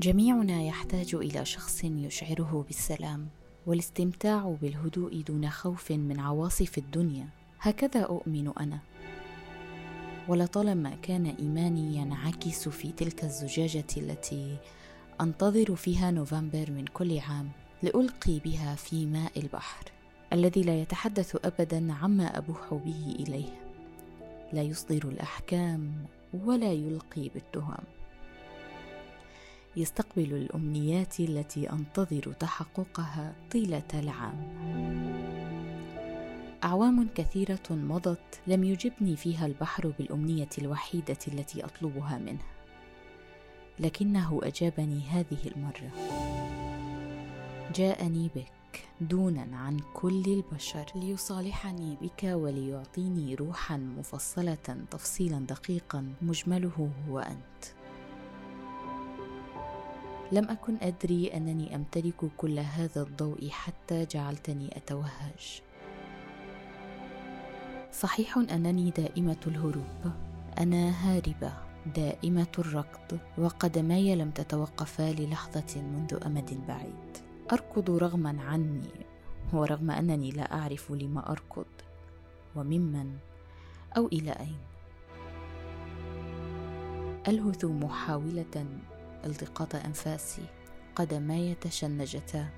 جميعنا يحتاج إلى شخص يشعره بالسلام والاستمتاع بالهدوء دون خوف من عواصف الدنيا. هكذا أؤمن أنا. ولطالما كان إيماني ينعكس في تلك الزجاجة التي أنتظر فيها نوفمبر من كل عام لألقي بها في ماء البحر الذي لا يتحدث ابدا عما أبوح به إليه. لا يصدر الأحكام ولا يلقي بالتهم. يستقبل الأمنيات التي أنتظر تحققها طيلة العام. أعوام كثيرة مضت لم يجبني فيها البحر بالأمنية الوحيدة التي أطلبها منه لكنه أجابني هذه المرة. جاءني بك دونا عن كل البشر. ليصالحني بك وليعطيني روحا مفصلة تفصيلا دقيقا مجمله هو أنت. لم أكن أدري أنني أمتلك كل هذا الضوء حتى جعلتني أتوهج. صحيح أنني دائمة الهروب. أنا هاربة دائمة الركض وقدماي لم تتوقفا للحظة منذ أمد بعيد. أركض رغما عني ورغم أنني لا أعرف لما أركض. وممن؟ أو إلى أين؟ ألهث محاولة التقاط أنفاسي قدماي تشنجتا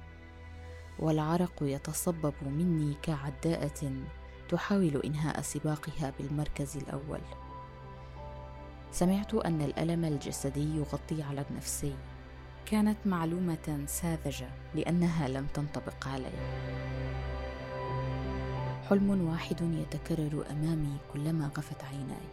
والعرق يتصبب مني كعداءة تحاول إنهاء سباقها بالمركز الأول. سمعت أن الألم الجسدي يغطي على النفسي كانت معلومة ساذجة لأنها لم تنطبق علي. حلم واحد يتكرر أمامي كلما غفت عيناي.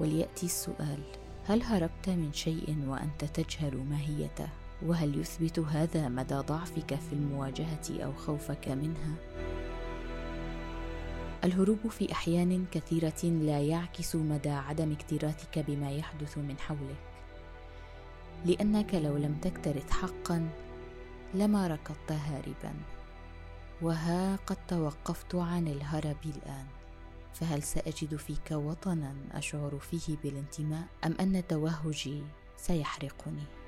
وليأتي السؤال هل هربت من شيء وأنت تجهل ماهيته؟ وهل يثبت هذا مدى ضعفك في المواجهة أو خوفك منها؟ الهروب في أحيان كثيرة لا يعكس مدى عدم اكتراثك بما يحدث من حولك. لأنك لو لم تكترث حقا لما ركضت هاربا وها قد توقفت عن الهرب الآن. فهل سأجد فيك وطنا أشعر فيه بالانتماء أم أن توهجي سيحرقني؟